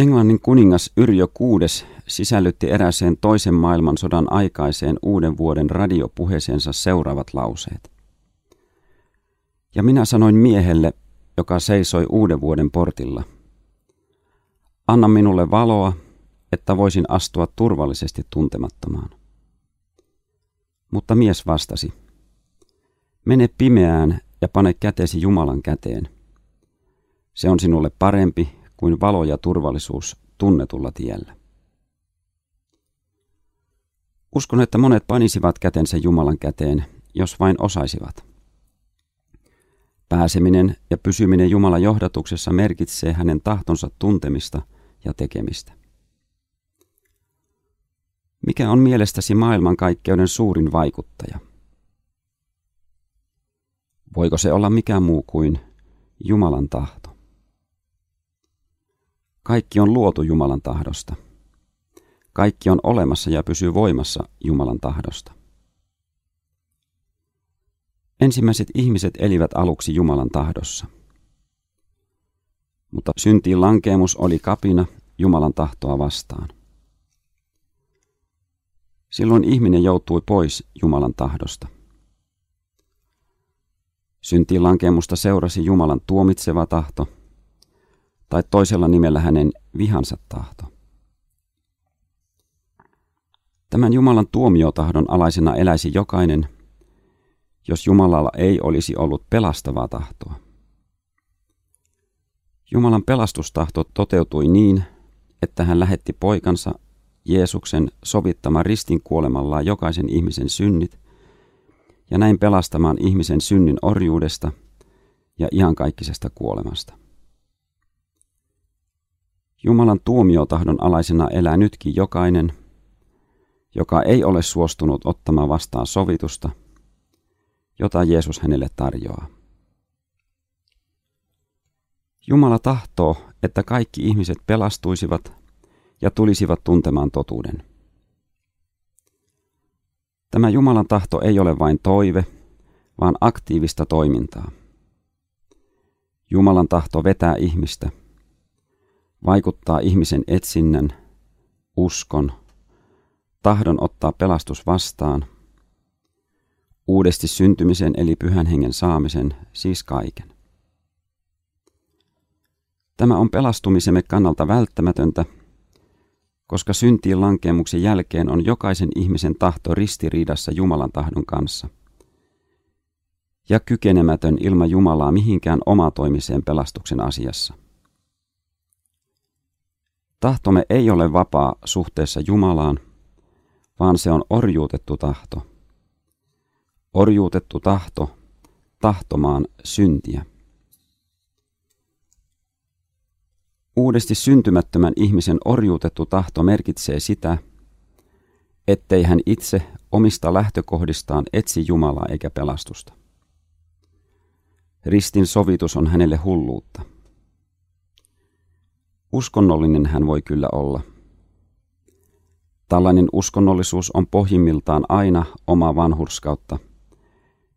Englannin kuningas Yrjö VI sisällytti eräseen toisen maailmansodan aikaiseen uuden vuoden radiopuheeseensa seuraavat lauseet. Ja minä sanoin miehelle, joka seisoi uuden vuoden portilla. Anna minulle valoa, että voisin astua turvallisesti tuntemattomaan. Mutta mies vastasi, mene pimeään ja pane kätesi Jumalan käteen. Se on sinulle parempi kuin valo ja turvallisuus tunnetulla tiellä. Uskon, että monet panisivat kätensä Jumalan käteen, jos vain osaisivat. Pääseminen ja pysyminen Jumalan johdatuksessa merkitsee hänen tahtonsa tuntemista ja tekemistä. Mikä on mielestäsi maailmankaikkeuden suurin vaikuttaja? Voiko se olla mikä muu kuin Jumalan tahto? Kaikki on luotu Jumalan tahdosta. Kaikki on olemassa ja pysyy voimassa Jumalan tahdosta. Ensimmäiset ihmiset elivät aluksi Jumalan tahdossa. Mutta syntiin lankeemus oli kapina Jumalan tahtoa vastaan. Silloin ihminen joutui pois Jumalan tahdosta. Syntiin lankeemusta seurasi Jumalan tuomitseva tahto, tai toisella nimellä hänen vihansa tahto. Tämän Jumalan tuomiotahdon alaisena eläisi jokainen, jos Jumalalla ei olisi ollut pelastavaa tahtoa. Jumalan pelastustahto toteutui niin, että hän lähetti poikansa Jeesuksen sovittamaan ristin kuolemallaan jokaisen ihmisen synnit ja näin pelastamaan ihmisen synnin orjuudesta ja iankaikkisesta kuolemasta. Jumalan tuomiotahdon alaisena elää nytkin jokainen, joka ei ole suostunut ottamaan vastaan sovitusta, jota Jeesus hänelle tarjoaa. Jumala tahtoo, että kaikki ihmiset pelastuisivat ja tulisivat tuntemaan totuuden. Tämä Jumalan tahto ei ole vain toive, vaan aktiivista toimintaa. Jumalan tahto vetää ihmistä, vaikuttaa ihmisen etsinnän, uskon, tahdon ottaa pelastus vastaan, uudesti syntymisen eli pyhän hengen saamisen, siis kaiken. Tämä on pelastumisemme kannalta välttämätöntä, koska syntiin lankeemuksen jälkeen on jokaisen ihmisen tahto ristiriidassa Jumalan tahdon kanssa ja kykenemätön ilman Jumalaa mihinkään omatoimiseen pelastuksen asiassa. Tahtomme ei ole vapaa suhteessa Jumalaan, vaan se on orjuutettu tahto. Orjuutettu tahto tahtomaan syntiä. Uudesti syntymättömän ihmisen orjuutettu tahto merkitsee sitä, ettei hän itse omista lähtökohdistaan etsi Jumalaa eikä pelastusta. Ristin sovitus on hänelle hulluutta. Uskonnollinen hän voi kyllä olla. Tällainen uskonnollisuus on pohjimmiltaan aina oma vanhurskautta,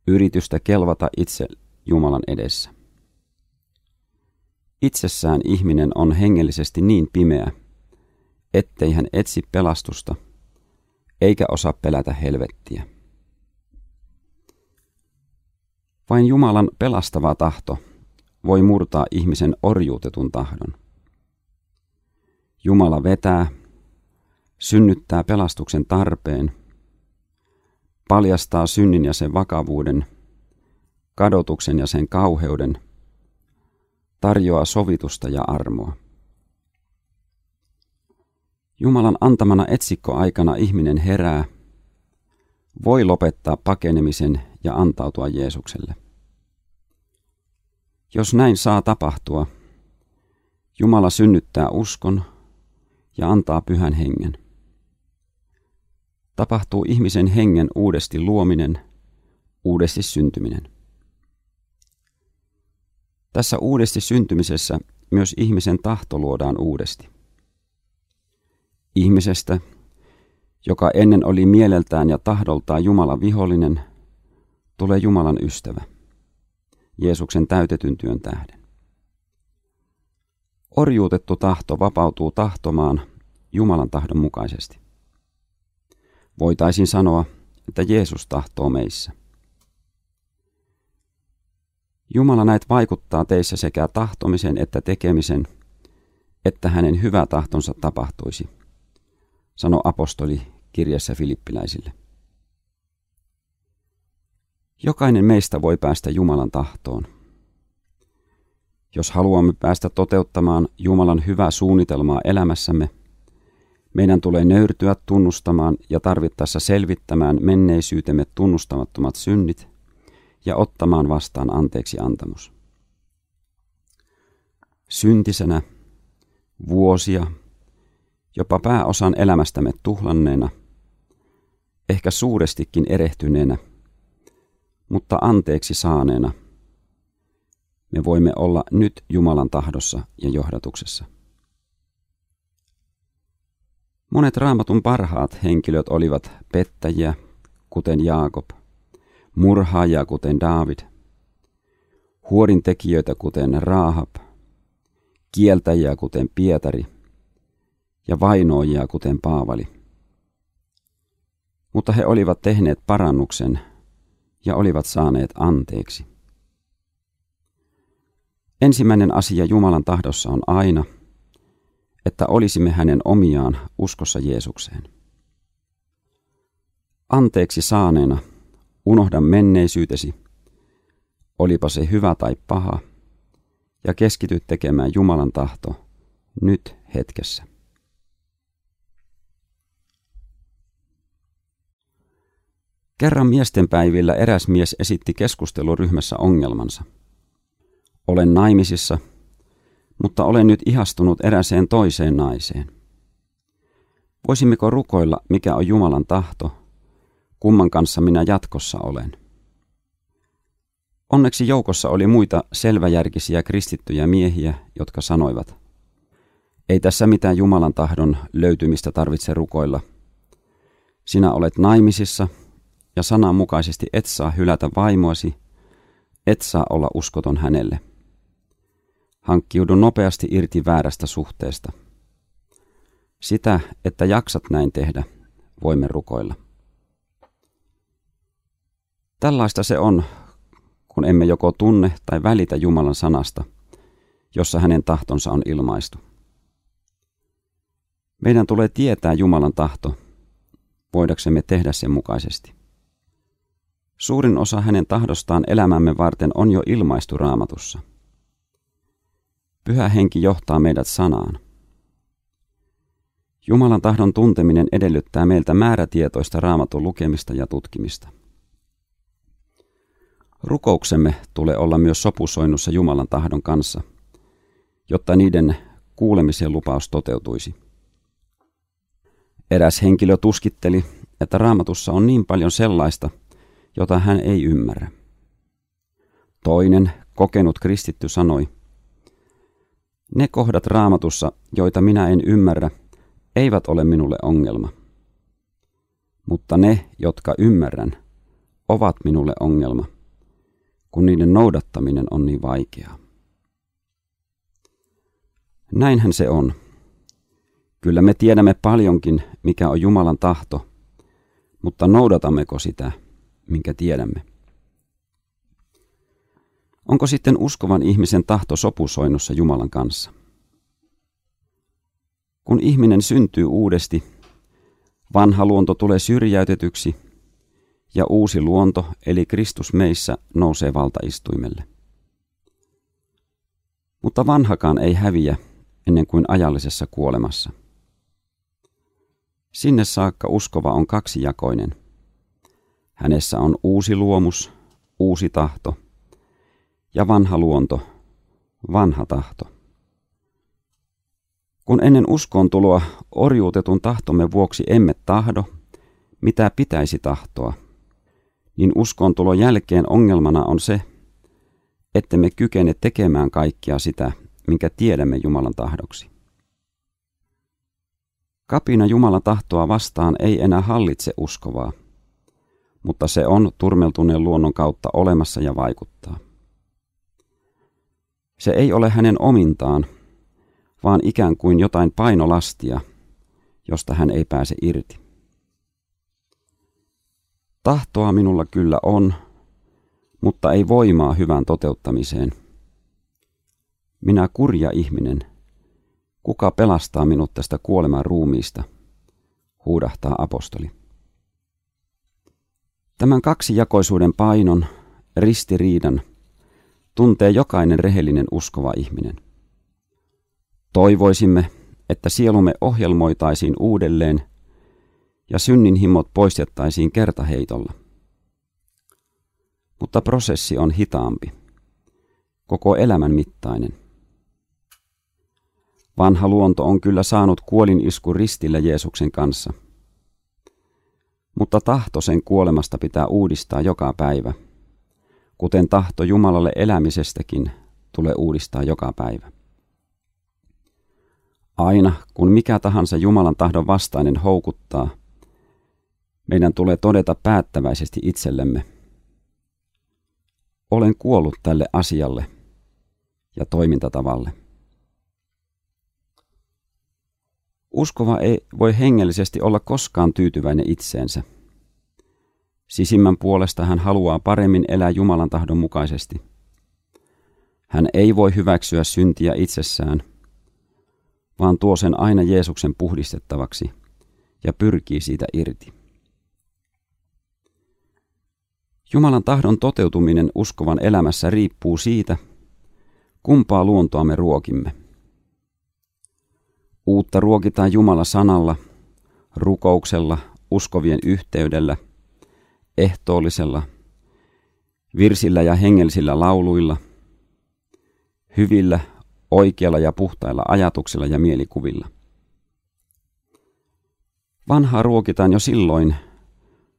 yritystä kelvata itse Jumalan edessä. Itsessään ihminen on hengellisesti niin pimeä, ettei hän etsi pelastusta, eikä osaa pelätä helvettiä. Vain Jumalan pelastava tahto voi murtaa ihmisen orjuutetun tahdon. Jumala vetää, synnyttää pelastuksen tarpeen, paljastaa synnin ja sen vakavuuden, kadotuksen ja sen kauheuden, tarjoaa sovitusta ja armoa. Jumalan antamana etsikkoaikana ihminen herää, voi lopettaa pakenemisen ja antautua Jeesukselle. Jos näin saa tapahtua, Jumala synnyttää uskon, ja antaa pyhän hengen. Tapahtuu ihmisen hengen uudesti luominen, uudesti syntyminen. Tässä uudesti syntymisessä myös ihmisen tahto luodaan uudesti. Ihmisestä, joka ennen oli mieleltään ja tahdoltaan Jumalan vihollinen, tulee Jumalan ystävä, Jeesuksen täytetyn työn tähden. Orjuutettu tahto vapautuu tahtomaan Jumalan tahdon mukaisesti. Voitaisiin sanoa, että Jeesus tahtoo meissä. Jumala näet vaikuttaa teissä sekä tahtomisen että tekemisen, että hänen hyvä tahtonsa tapahtuisi, sanoi apostoli kirjassa filippiläisille. Jokainen meistä voi päästä Jumalan tahtoon. Jos haluamme päästä toteuttamaan Jumalan hyvää suunnitelmaa elämässämme, meidän tulee nöyrtyä tunnustamaan ja tarvittaessa selvittämään menneisyytemme tunnustamattomat synnit ja ottamaan vastaan anteeksi antamus. Syntisenä, vuosia, jopa pääosan elämästämme tuhlanneena, ehkä suurestikin erehtyneenä, mutta anteeksi saaneena, me voimme olla nyt Jumalan tahdossa ja johdatuksessa. Monet raamatun parhaat henkilöt olivat pettäjiä, kuten Jaakob, murhaajia, kuten David, huorintekijöitä, kuten Raahab, kieltäjiä, kuten Pietari, ja vainoojia, kuten Paavali. Mutta he olivat tehneet parannuksen ja olivat saaneet anteeksi. Ensimmäinen asia Jumalan tahdossa on aina, että olisimme hänen omiaan uskossa Jeesukseen. Anteeksi saaneena unohda menneisyytesi, olipa se hyvä tai paha, ja keskity tekemään Jumalan tahto nyt hetkessä. Kerran miestenpäivillä eräs mies esitti keskusteluryhmässä ongelmansa. Olen naimisissa, mutta olen nyt ihastunut eräseen toiseen naiseen. Voisimmeko rukoilla, mikä on Jumalan tahto, kumman kanssa minä jatkossa olen? Onneksi joukossa oli muita selväjärkisiä kristittyjä miehiä, jotka sanoivat, ei tässä mitään Jumalan tahdon löytymistä tarvitse rukoilla. Sinä olet naimisissa ja sananmukaisesti et saa hylätä vaimoasi, et saa olla uskoton hänelle. Hankkiudu nopeasti irti väärästä suhteesta. Sitä, että jaksat näin tehdä, voimme rukoilla. Tällaista se on, kun emme joko tunne tai välitä Jumalan sanasta, jossa hänen tahtonsa on ilmaistu. Meidän tulee tietää Jumalan tahto, voidaksemme tehdä sen mukaisesti. Suurin osa hänen tahdostaan elämämme varten on jo ilmaistu raamatussa. Pyhä henki johtaa meidät sanaan. Jumalan tahdon tunteminen edellyttää meiltä määrätietoista raamatun lukemista ja tutkimista. Rukouksemme tulee olla myös sopusoinnussa Jumalan tahdon kanssa, jotta niiden kuulemisen lupaus toteutuisi. Eräs henkilö tuskitteli, että raamatussa on niin paljon sellaista, jota hän ei ymmärrä. Toinen, kokenut kristitty sanoi, ne kohdat raamatussa, joita minä en ymmärrä, eivät ole minulle ongelma. Mutta ne, jotka ymmärrän, ovat minulle ongelma, kun niiden noudattaminen on niin vaikeaa. Näinhän se on. Kyllä me tiedämme paljonkin, mikä on Jumalan tahto, mutta noudatammeko sitä, minkä tiedämme? Onko sitten uskovan ihmisen tahto sopusoinnussa Jumalan kanssa? Kun ihminen syntyy uudesti, vanha luonto tulee syrjäytetyksi ja uusi luonto, eli Kristus meissä, nousee valtaistuimelle. Mutta vanhakaan ei häviä ennen kuin ajallisessa kuolemassa. Sinne saakka uskova on kaksijakoinen. Hänessä on uusi luomus, uusi tahto ja vanha luonto, vanha tahto. Kun ennen uskoon tuloa orjuutetun tahtomme vuoksi emme tahdo, mitä pitäisi tahtoa, niin uskoon tulon jälkeen ongelmana on se, että me kykene tekemään kaikkia sitä, minkä tiedämme Jumalan tahdoksi. Kapina Jumalan tahtoa vastaan ei enää hallitse uskovaa, mutta se on turmeltuneen luonnon kautta olemassa ja vaikuttaa. Se ei ole hänen omintaan, vaan ikään kuin jotain painolastia, josta hän ei pääse irti. Tahtoa minulla kyllä on, mutta ei voimaa hyvän toteuttamiseen. Minä kurja ihminen, kuka pelastaa minut tästä kuoleman ruumiista, huudahtaa apostoli. Tämän kaksijakoisuuden painon, ristiriidan, tuntee jokainen rehellinen uskova ihminen. Toivoisimme, että sielumme ohjelmoitaisiin uudelleen ja synnin himot poistettaisiin kertaheitolla. Mutta prosessi on hitaampi, koko elämän mittainen. Vanha luonto on kyllä saanut kuolin isku ristillä Jeesuksen kanssa. Mutta tahto sen kuolemasta pitää uudistaa joka päivä, kuten tahto Jumalalle elämisestäkin tulee uudistaa joka päivä. Aina kun mikä tahansa Jumalan tahdon vastainen houkuttaa, meidän tulee todeta päättäväisesti itsellemme. Olen kuollut tälle asialle ja toimintatavalle. Uskova ei voi hengellisesti olla koskaan tyytyväinen itseensä. Sisimmän puolesta hän haluaa paremmin elää Jumalan tahdon mukaisesti. Hän ei voi hyväksyä syntiä itsessään, vaan tuo sen aina Jeesuksen puhdistettavaksi ja pyrkii siitä irti. Jumalan tahdon toteutuminen uskovan elämässä riippuu siitä, kumpaa luontoa me ruokimme. Uutta ruokitaan Jumala sanalla, rukouksella, uskovien yhteydellä, ehtoollisella, virsillä ja hengellisillä lauluilla, hyvillä, oikealla ja puhtailla ajatuksilla ja mielikuvilla. Vanhaa ruokitaan jo silloin,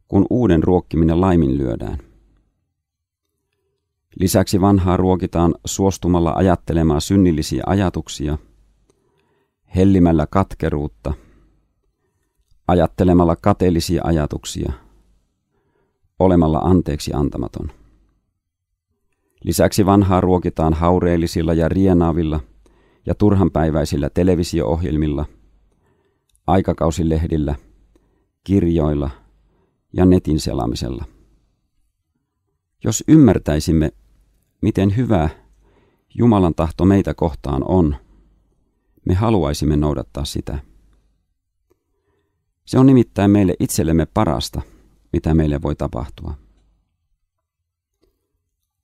kun uuden ruokkiminen laiminlyödään. Lisäksi vanhaa ruokitaan suostumalla ajattelemaan synnillisiä ajatuksia, hellimällä katkeruutta, ajattelemalla kateellisia ajatuksia, olemalla anteeksi antamaton. Lisäksi vanhaa ruokitaan haureellisilla ja rienaavilla ja turhanpäiväisillä televisio-ohjelmilla, aikakausilehdillä, kirjoilla – ja netin selaamisella. Jos ymmärtäisimme, miten hyvä Jumalan tahto meitä kohtaan on, me haluaisimme noudattaa sitä. Se on nimittäin meille itsellemme parasta, mitä meille voi tapahtua.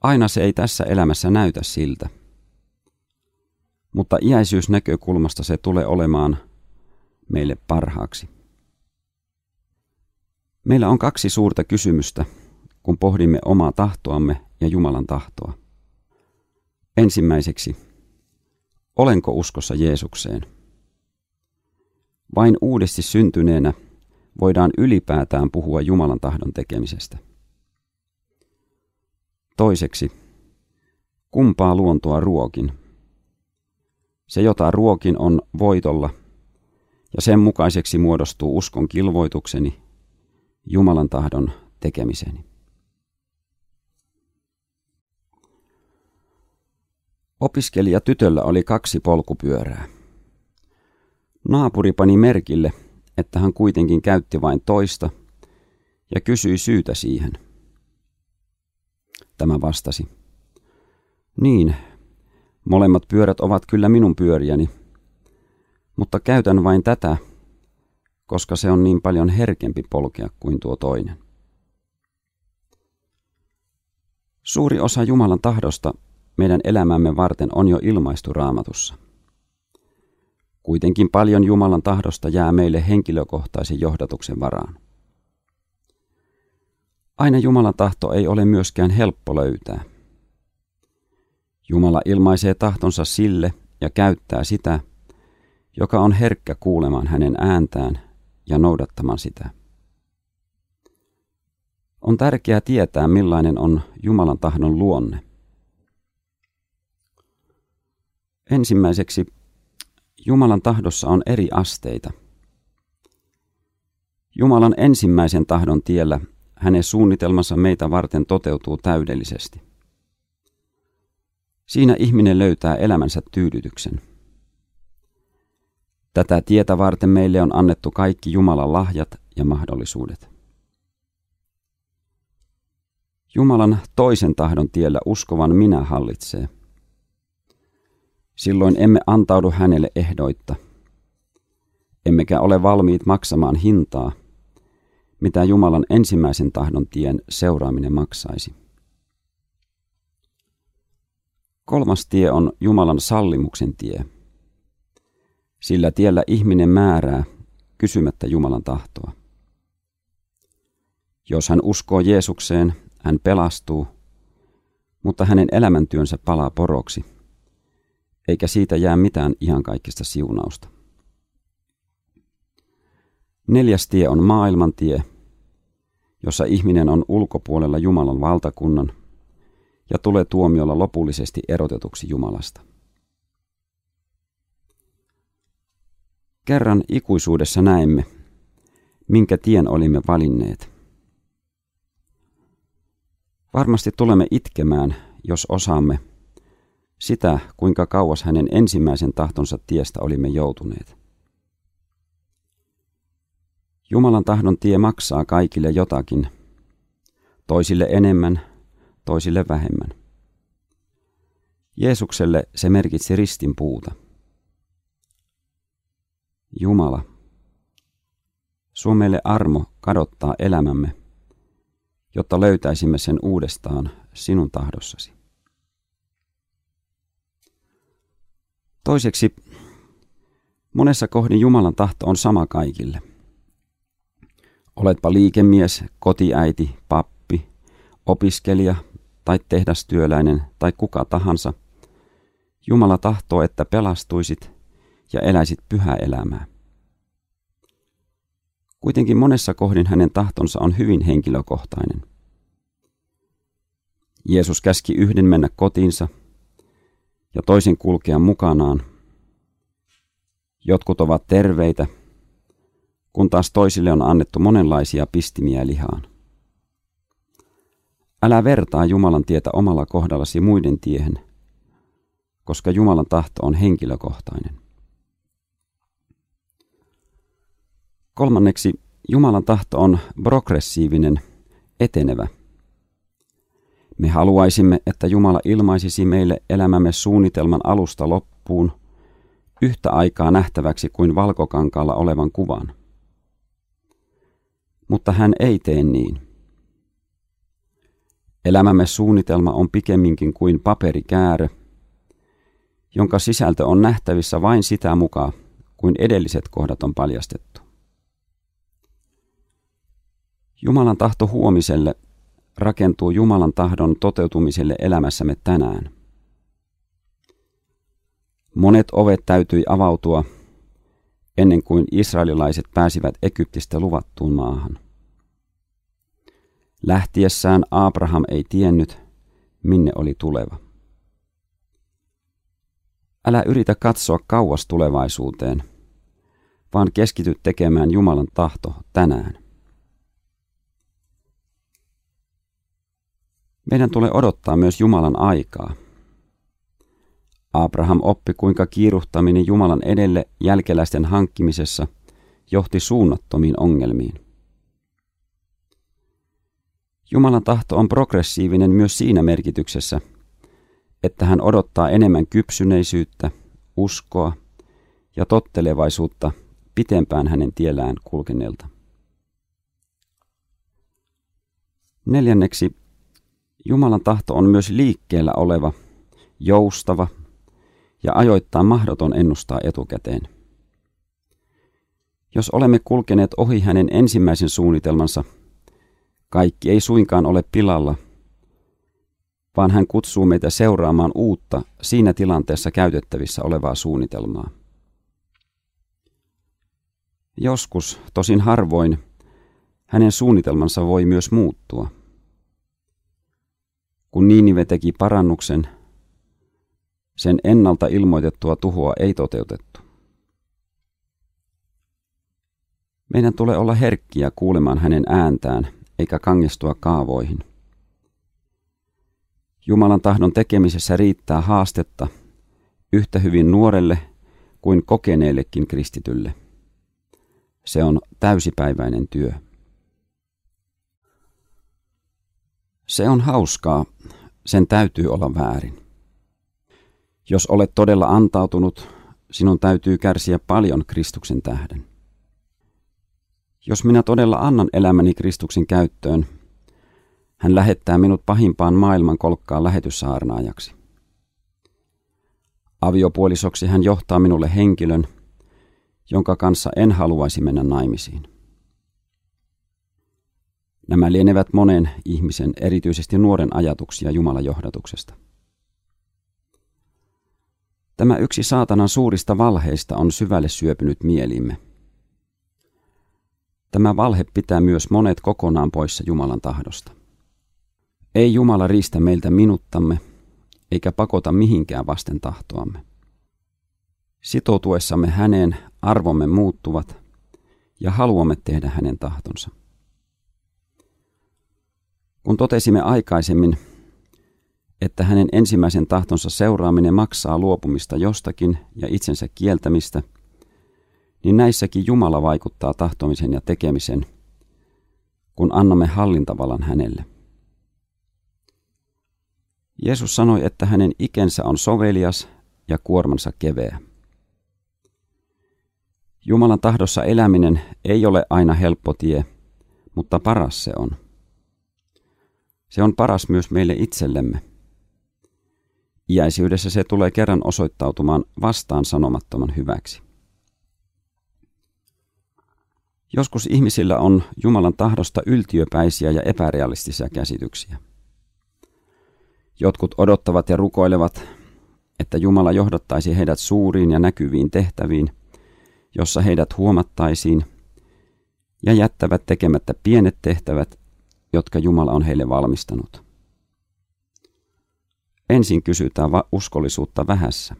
Aina se ei tässä elämässä näytä siltä. Mutta iäisyysnäkökulmasta se tulee olemaan meille parhaaksi. Meillä on kaksi suurta kysymystä, kun pohdimme omaa tahtoamme ja Jumalan tahtoa. Ensimmäiseksi, olenko uskossa Jeesukseen? Vain uudesti syntyneenä voidaan ylipäätään puhua Jumalan tahdon tekemisestä. Toiseksi, kumpaa luontoa ruokin? Se, jota ruokin, on voitolla, ja sen mukaiseksi muodostuu uskon kilvoitukseni Jumalan tahdon tekemiseni. Opiskelija tytöllä oli kaksi polkupyörää. Naapuri pani merkille, että hän kuitenkin käytti vain toista ja kysyi syytä siihen. Tämä vastasi. Niin, molemmat pyörät ovat kyllä minun pyöriäni, mutta käytän vain tätä, koska se on niin paljon herkempi polkea kuin tuo toinen. Suuri osa Jumalan tahdosta meidän elämämme varten on jo ilmaistu raamatussa. Kuitenkin paljon Jumalan tahdosta jää meille henkilökohtaisen johdatuksen varaan. Aina Jumalan tahto ei ole myöskään helppo löytää. Jumala ilmaisee tahtonsa sille ja käyttää sitä, joka on herkkä kuulemaan hänen ääntään ja noudattamaan sitä. On tärkeää tietää, millainen on Jumalan tahdon luonne. Ensimmäiseksi, Jumalan tahdossa on eri asteita. Jumalan ensimmäisen tahdon tiellä hänen suunnitelmansa meitä varten toteutuu täydellisesti. Siinä ihminen löytää elämänsä tyydytyksen. Tätä tietä varten meille on annettu kaikki Jumalan lahjat ja mahdollisuudet. Jumalan toisen tahdon tiellä uskovan minä hallitsee. Silloin emme antaudu hänelle ehdoitta, emmekä ole valmiit maksamaan hintaa, mitä Jumalan ensimmäisen tahdon tien seuraaminen maksaisi. Kolmas tie on Jumalan sallimuksen tie. Sillä tiellä ihminen määrää kysymättä Jumalan tahtoa. Jos hän uskoo Jeesukseen, hän pelastuu, mutta hänen elämäntyönsä palaa poroksi, eikä siitä jää mitään ihan kaikista siunausta. Neljäs tie on maailman tie, jossa ihminen on ulkopuolella Jumalan valtakunnan ja tulee tuomiolla lopullisesti erotetuksi Jumalasta. Kerran ikuisuudessa näemme, minkä tien olimme valinneet. Varmasti tulemme itkemään, jos osaamme sitä, kuinka kauas hänen ensimmäisen tahtonsa tiestä olimme joutuneet. Jumalan tahdon tie maksaa kaikille jotakin, toisille enemmän, toisille vähemmän. Jeesukselle se merkitsi ristin puuta. Jumala, Suomelle armo kadottaa elämämme, jotta löytäisimme sen uudestaan sinun tahdossasi. Toiseksi, monessa kohdin Jumalan tahto on sama kaikille. Oletpa liikemies, kotiäiti, pappi, opiskelija tai tehdastyöläinen tai kuka tahansa. Jumala tahtoo, että pelastuisit ja eläisit pyhää elämää. Kuitenkin monessa kohdin hänen tahtonsa on hyvin henkilökohtainen. Jeesus käski yhden mennä kotiinsa ja toisen kulkea mukanaan. Jotkut ovat terveitä, kun taas toisille on annettu monenlaisia pistimiä lihaan. Älä vertaa Jumalan tietä omalla kohdallasi muiden tiehen, koska Jumalan tahto on henkilökohtainen. Kolmanneksi, Jumalan tahto on progressiivinen, etenevä. Me haluaisimme, että Jumala ilmaisisi meille elämämme suunnitelman alusta loppuun yhtä aikaa nähtäväksi kuin valkokankaalla olevan kuvan. Mutta hän ei tee niin. Elämämme suunnitelma on pikemminkin kuin paperikäärö, jonka sisältö on nähtävissä vain sitä mukaan, kuin edelliset kohdat on paljastettu. Jumalan tahto huomiselle rakentuu Jumalan tahdon toteutumiselle elämässämme tänään. Monet ovet täytyi avautua ennen kuin israelilaiset pääsivät Egyptistä luvattuun maahan. Lähtiessään Abraham ei tiennyt, minne oli tuleva. Älä yritä katsoa kauas tulevaisuuteen, vaan keskity tekemään Jumalan tahto tänään. Meidän tulee odottaa myös Jumalan aikaa. Abraham oppi, kuinka kiiruhtaminen Jumalan edelle jälkeläisten hankkimisessa johti suunnattomiin ongelmiin. Jumalan tahto on progressiivinen myös siinä merkityksessä, että hän odottaa enemmän kypsyneisyyttä, uskoa ja tottelevaisuutta pitempään hänen tiellään kulkeneelta. Neljänneksi Jumalan tahto on myös liikkeellä oleva, joustava ja ajoittaa mahdoton ennustaa etukäteen. Jos olemme kulkeneet ohi hänen ensimmäisen suunnitelmansa, kaikki ei suinkaan ole pilalla, vaan hän kutsuu meitä seuraamaan uutta siinä tilanteessa käytettävissä olevaa suunnitelmaa. Joskus, tosin harvoin, hänen suunnitelmansa voi myös muuttua – kun Niinive teki parannuksen, sen ennalta ilmoitettua tuhoa ei toteutettu. Meidän tulee olla herkkiä kuulemaan hänen ääntään, eikä kangestua kaavoihin. Jumalan tahdon tekemisessä riittää haastetta yhtä hyvin nuorelle kuin kokeneellekin kristitylle. Se on täysipäiväinen työ. Se on hauskaa, sen täytyy olla väärin. Jos olet todella antautunut, sinun täytyy kärsiä paljon Kristuksen tähden. Jos minä todella annan elämäni Kristuksen käyttöön, hän lähettää minut pahimpaan maailman kolkkaan lähetyssaarnaajaksi. Aviopuolisoksi hän johtaa minulle henkilön, jonka kanssa en haluaisi mennä naimisiin. Nämä lienevät monen ihmisen, erityisesti nuoren ajatuksia Jumalan johdatuksesta. Tämä yksi saatanan suurista valheista on syvälle syöpynyt mielimme. Tämä valhe pitää myös monet kokonaan poissa Jumalan tahdosta. Ei Jumala riistä meiltä minuttamme, eikä pakota mihinkään vasten tahtoamme. Sitoutuessamme häneen arvomme muuttuvat ja haluamme tehdä hänen tahtonsa. Kun totesimme aikaisemmin, että hänen ensimmäisen tahtonsa seuraaminen maksaa luopumista jostakin ja itsensä kieltämistä, niin näissäkin Jumala vaikuttaa tahtomisen ja tekemisen, kun annamme hallintavallan hänelle. Jeesus sanoi, että hänen ikensä on sovelias ja kuormansa keveä. Jumalan tahdossa eläminen ei ole aina helppo tie, mutta paras se on. Se on paras myös meille itsellemme. Iäisyydessä se tulee kerran osoittautumaan vastaan sanomattoman hyväksi. Joskus ihmisillä on Jumalan tahdosta yltiöpäisiä ja epärealistisia käsityksiä. Jotkut odottavat ja rukoilevat, että Jumala johdattaisi heidät suuriin ja näkyviin tehtäviin, jossa heidät huomattaisiin, ja jättävät tekemättä pienet tehtävät, jotka Jumala on heille valmistanut. Ensin kysytään uskollisuutta vähässä.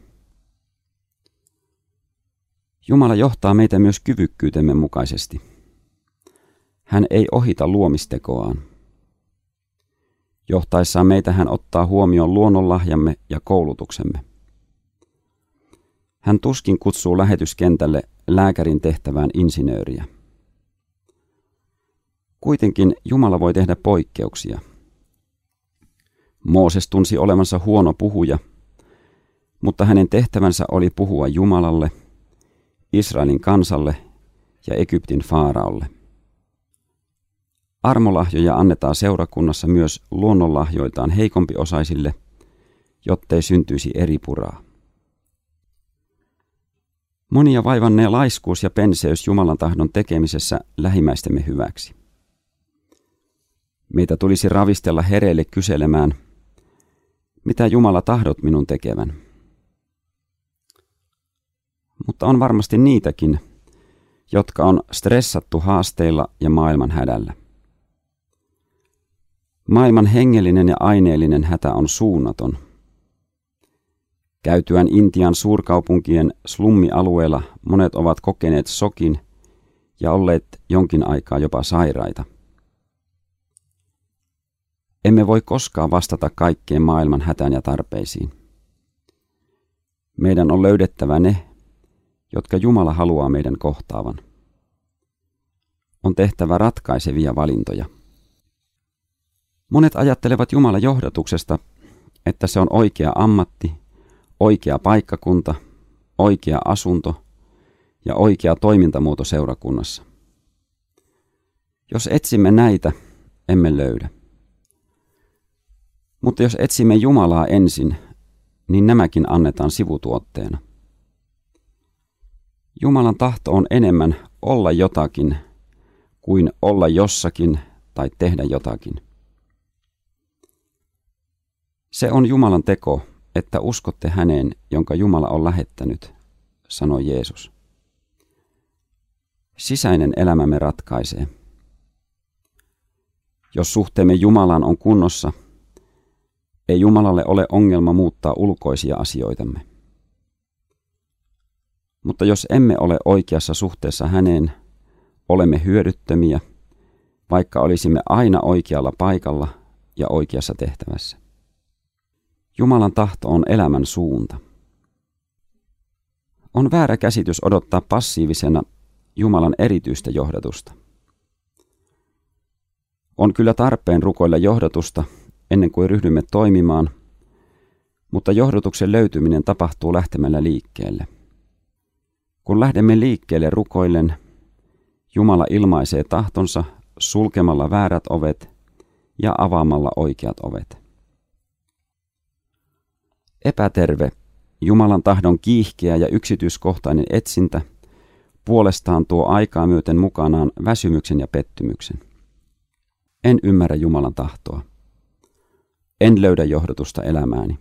Jumala johtaa meitä myös kyvykkyytemme mukaisesti. Hän ei ohita luomistekoaan. Johtaessaan meitä hän ottaa huomioon luonnonlahjamme ja koulutuksemme. Hän tuskin kutsuu lähetyskentälle lääkärin tehtävään insinööriä. Kuitenkin Jumala voi tehdä poikkeuksia. Mooses tunsi olevansa huono puhuja, mutta hänen tehtävänsä oli puhua Jumalalle, Israelin kansalle ja Egyptin faaraolle. Armolahjoja annetaan seurakunnassa myös luonnonlahjoiltaan heikompiosaisille, jottei syntyisi eri puraa. Monia vaivannee laiskuus ja penseys Jumalan tahdon tekemisessä lähimmäistemme hyväksi. Meitä tulisi ravistella hereille kyselemään, mitä Jumala tahdot minun tekevän. Mutta on varmasti niitäkin, jotka on stressattu haasteilla ja maailman hädällä. Maailman hengellinen ja aineellinen hätä on suunnaton. Käytyään Intian suurkaupunkien slummialueella monet ovat kokeneet sokin ja olleet jonkin aikaa jopa sairaita. Emme voi koskaan vastata kaikkeen maailman hätään ja tarpeisiin. Meidän on löydettävä ne, jotka Jumala haluaa meidän kohtaavan. On tehtävä ratkaisevia valintoja. Monet ajattelevat Jumalan johdatuksesta, että se on oikea ammatti, oikea paikkakunta, oikea asunto ja oikea toimintamuoto seurakunnassa. Jos etsimme näitä, emme löydä. Mutta jos etsimme Jumalaa ensin, niin nämäkin annetaan sivutuotteena. Jumalan tahto on enemmän olla jotakin kuin olla jossakin tai tehdä jotakin. Se on Jumalan teko, että uskotte häneen, jonka Jumala on lähettänyt, sanoi Jeesus. Sisäinen elämämme ratkaisee. Jos suhteemme Jumalaan on kunnossa, ei Jumalalle ole ongelma muuttaa ulkoisia asioitamme. Mutta jos emme ole oikeassa suhteessa häneen, olemme hyödyttömiä, vaikka olisimme aina oikealla paikalla ja oikeassa tehtävässä. Jumalan tahto on elämän suunta. On väärä käsitys odottaa passiivisena Jumalan erityistä johdatusta. On kyllä tarpeen rukoilla johdatusta ennen kuin ryhdymme toimimaan, mutta johdotuksen löytyminen tapahtuu lähtemällä liikkeelle. Kun lähdemme liikkeelle rukoillen, Jumala ilmaisee tahtonsa sulkemalla väärät ovet ja avaamalla oikeat ovet. Epäterve, Jumalan tahdon kiihkeä ja yksityiskohtainen etsintä puolestaan tuo aikaa myöten mukanaan väsymyksen ja pettymyksen. En ymmärrä Jumalan tahtoa. En löydä johdotusta elämääni.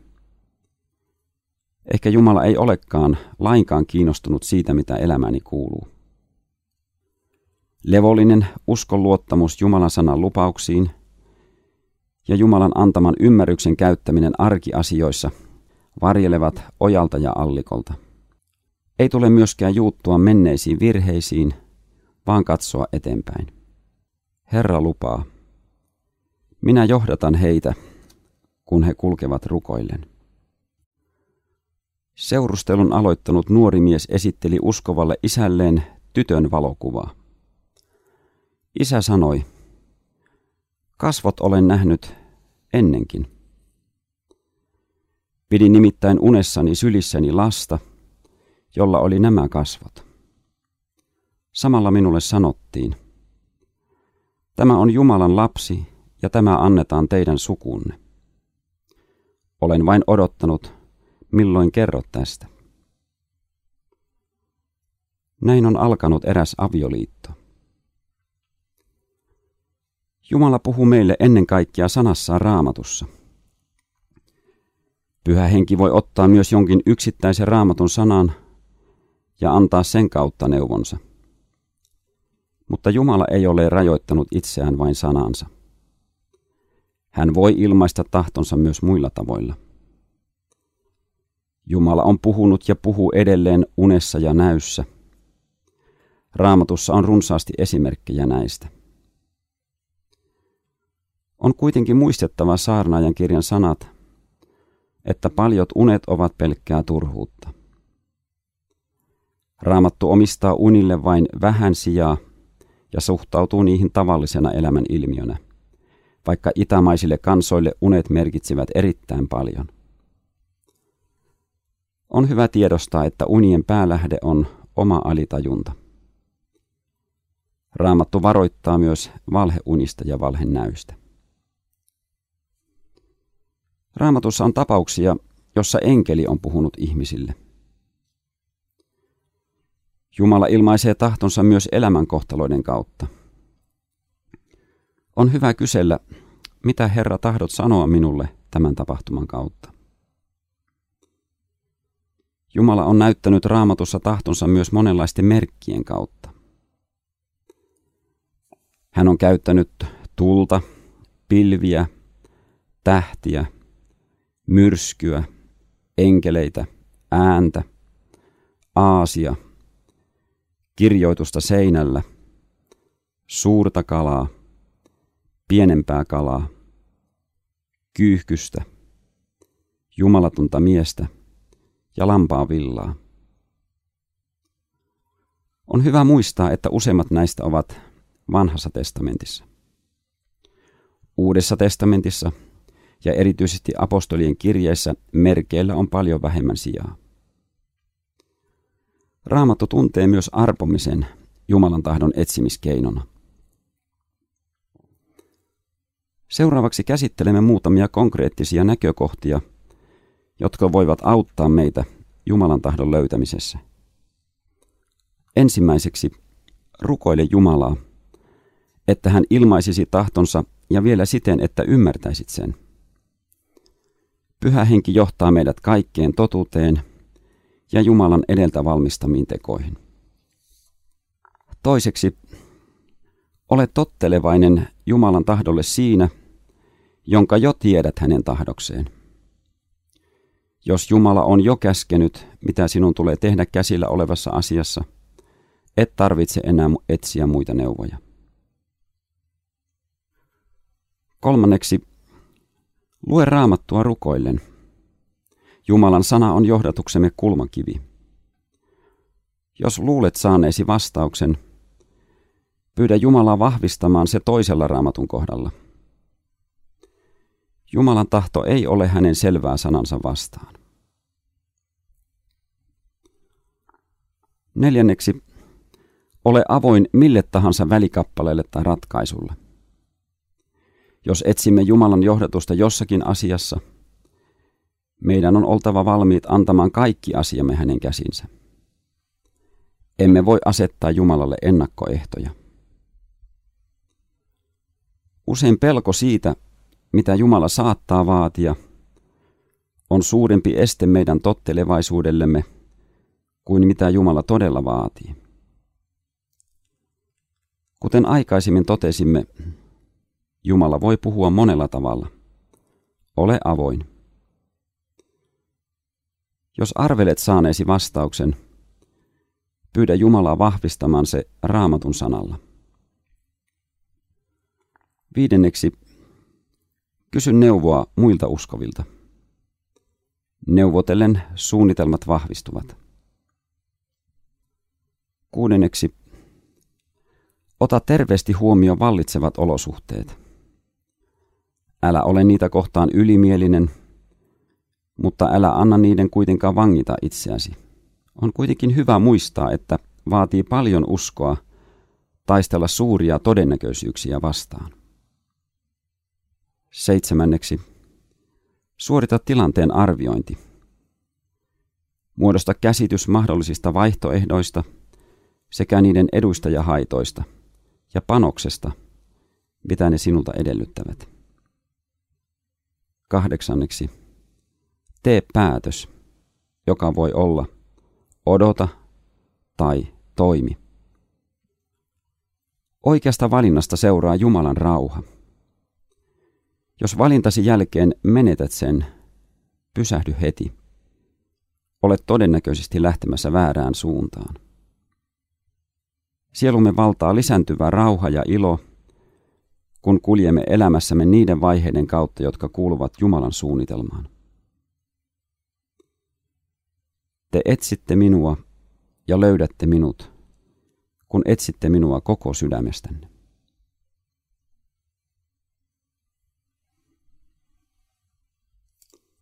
Ehkä Jumala ei olekaan lainkaan kiinnostunut siitä, mitä elämäni kuuluu. Levollinen uskon luottamus Jumalan sanan lupauksiin ja Jumalan antaman ymmärryksen käyttäminen arkiasioissa varjelevat ojalta ja allikolta. Ei tule myöskään juuttua menneisiin virheisiin, vaan katsoa eteenpäin. Herra lupaa. Minä johdatan heitä, kun he kulkevat rukoillen. Seurustelun aloittanut nuori mies esitteli uskovalle isälleen tytön valokuvaa. Isä sanoi, kasvot olen nähnyt ennenkin. Pidin nimittäin unessani sylissäni lasta, jolla oli nämä kasvot. Samalla minulle sanottiin, tämä on Jumalan lapsi ja tämä annetaan teidän sukunne. Olen vain odottanut, milloin kerrot tästä. Näin on alkanut eräs avioliitto. Jumala puhuu meille ennen kaikkea sanassaan raamatussa. Pyhä henki voi ottaa myös jonkin yksittäisen raamatun sanan ja antaa sen kautta neuvonsa. Mutta Jumala ei ole rajoittanut itseään vain sanansa. Hän voi ilmaista tahtonsa myös muilla tavoilla. Jumala on puhunut ja puhuu edelleen unessa ja näyssä. Raamatussa on runsaasti esimerkkejä näistä. On kuitenkin muistettava saarnaajan kirjan sanat, että paljot unet ovat pelkkää turhuutta. Raamattu omistaa unille vain vähän sijaa ja suhtautuu niihin tavallisena elämän ilmiönä, vaikka itämaisille kansoille unet merkitsivät erittäin paljon. On hyvä tiedostaa, että unien päälähde on oma alitajunta. Raamattu varoittaa myös valheunista ja valhenäystä. Raamatussa on tapauksia, jossa enkeli on puhunut ihmisille. Jumala ilmaisee tahtonsa myös elämänkohtaloiden kautta. On hyvä kysellä, mitä Herra tahdot sanoa minulle tämän tapahtuman kautta. Jumala on näyttänyt raamatussa tahtonsa myös monenlaisten merkkien kautta. Hän on käyttänyt tulta, pilviä, tähtiä, myrskyä, enkeleitä, ääntä, aasia, kirjoitusta seinällä, suurta kalaa, pienempää kalaa, kyyhkystä, jumalatonta miestä ja lampaa villaa. On hyvä muistaa, että useimmat näistä ovat vanhassa testamentissa. Uudessa testamentissa ja erityisesti apostolien kirjeissä merkeillä on paljon vähemmän sijaa. Raamattu tuntee myös arpomisen Jumalan tahdon etsimiskeinona. Seuraavaksi käsittelemme muutamia konkreettisia näkökohtia, jotka voivat auttaa meitä Jumalan tahdon löytämisessä. Ensimmäiseksi rukoile Jumalaa, että hän ilmaisisi tahtonsa ja vielä siten, että ymmärtäisit sen. Pyhä henki johtaa meidät kaikkeen totuuteen ja Jumalan edeltä valmistamiin tekoihin. Toiseksi, ole tottelevainen Jumalan tahdolle siinä, jonka jo tiedät hänen tahdokseen. Jos Jumala on jo käskenyt, mitä sinun tulee tehdä käsillä olevassa asiassa, et tarvitse enää etsiä muita neuvoja. Kolmanneksi, Lue raamattua rukoillen. Jumalan sana on johdatuksemme kulmakivi. Jos luulet saaneesi vastauksen, pyydä Jumalaa vahvistamaan se toisella raamatun kohdalla. Jumalan tahto ei ole hänen selvää sanansa vastaan. Neljänneksi, ole avoin mille tahansa välikappaleelle tai ratkaisulle. Jos etsimme Jumalan johdatusta jossakin asiassa, meidän on oltava valmiit antamaan kaikki asiamme hänen käsinsä. Emme voi asettaa Jumalalle ennakkoehtoja. Usein pelko siitä, mitä Jumala saattaa vaatia, on suurempi este meidän tottelevaisuudellemme kuin mitä Jumala todella vaatii. Kuten aikaisemmin totesimme, Jumala voi puhua monella tavalla. Ole avoin. Jos arvelet saaneesi vastauksen, pyydä Jumalaa vahvistamaan se raamatun sanalla. Viidenneksi, kysy neuvoa muilta uskovilta. Neuvotellen suunnitelmat vahvistuvat. Kuudenneksi, ota terveesti huomioon vallitsevat olosuhteet. Älä ole niitä kohtaan ylimielinen, mutta älä anna niiden kuitenkaan vangita itseäsi. On kuitenkin hyvä muistaa, että vaatii paljon uskoa taistella suuria todennäköisyyksiä vastaan. Seitsemänneksi. Suorita tilanteen arviointi. Muodosta käsitys mahdollisista vaihtoehdoista sekä niiden eduista ja haitoista ja panoksesta, mitä ne sinulta edellyttävät. Kahdeksanneksi. Tee päätös, joka voi olla odota tai toimi. Oikeasta valinnasta seuraa Jumalan rauha. Jos valintasi jälkeen menetät sen, pysähdy heti. Olet todennäköisesti lähtemässä väärään suuntaan. Sielumme valtaa lisääntyvä rauha ja ilo, kun kuljemme elämässämme niiden vaiheiden kautta, jotka kuuluvat Jumalan suunnitelmaan. Te etsitte minua ja löydätte minut, kun etsitte minua koko sydämestänne.